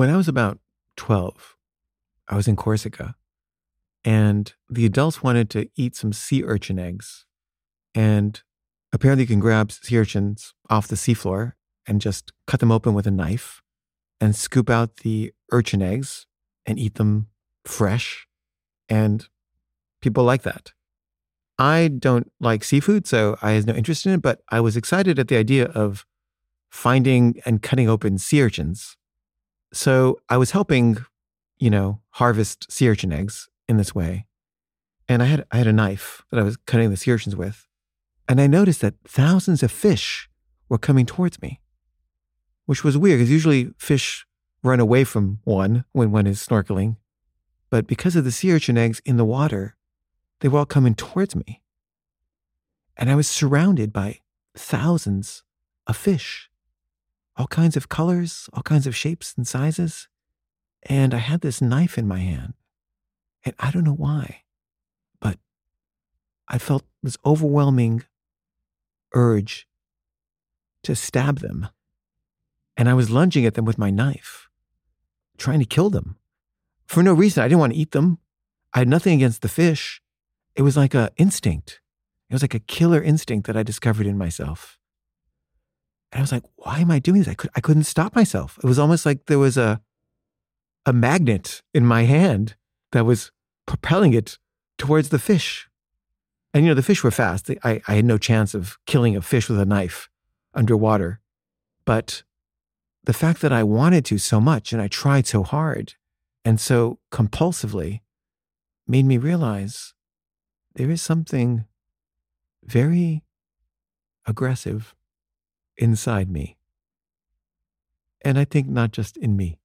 When I was about 12, I was in Corsica and the adults wanted to eat some sea urchin eggs. And apparently, you can grab sea urchins off the seafloor and just cut them open with a knife and scoop out the urchin eggs and eat them fresh. And people like that. I don't like seafood, so I had no interest in it, but I was excited at the idea of finding and cutting open sea urchins. So I was helping, you know, harvest sea urchin eggs in this way. And I had, I had a knife that I was cutting the sea urchins with. And I noticed that thousands of fish were coming towards me, which was weird because usually fish run away from one when one is snorkeling. But because of the sea urchin eggs in the water, they were all coming towards me. And I was surrounded by thousands of fish, all kinds of colors, all kinds of shapes and sizes. And I had this knife in my hand. And I don't know why, but I felt this overwhelming urge to stab them. And I was lunging at them with my knife, trying to kill them for no reason. I didn't want to eat them. I had nothing against the fish. It was like a instinct. It was like a killer instinct that I discovered in myself. And I was like, why am I doing this? I, could, I couldn't stop myself. It was almost like there was a, a magnet in my hand that was propelling it towards the fish. And, you know, the fish were fast. I, I had no chance of killing a fish with a knife underwater. But the fact that I wanted to so much and I tried so hard and so compulsively made me realize there is something very aggressive inside me. And I think not just in me.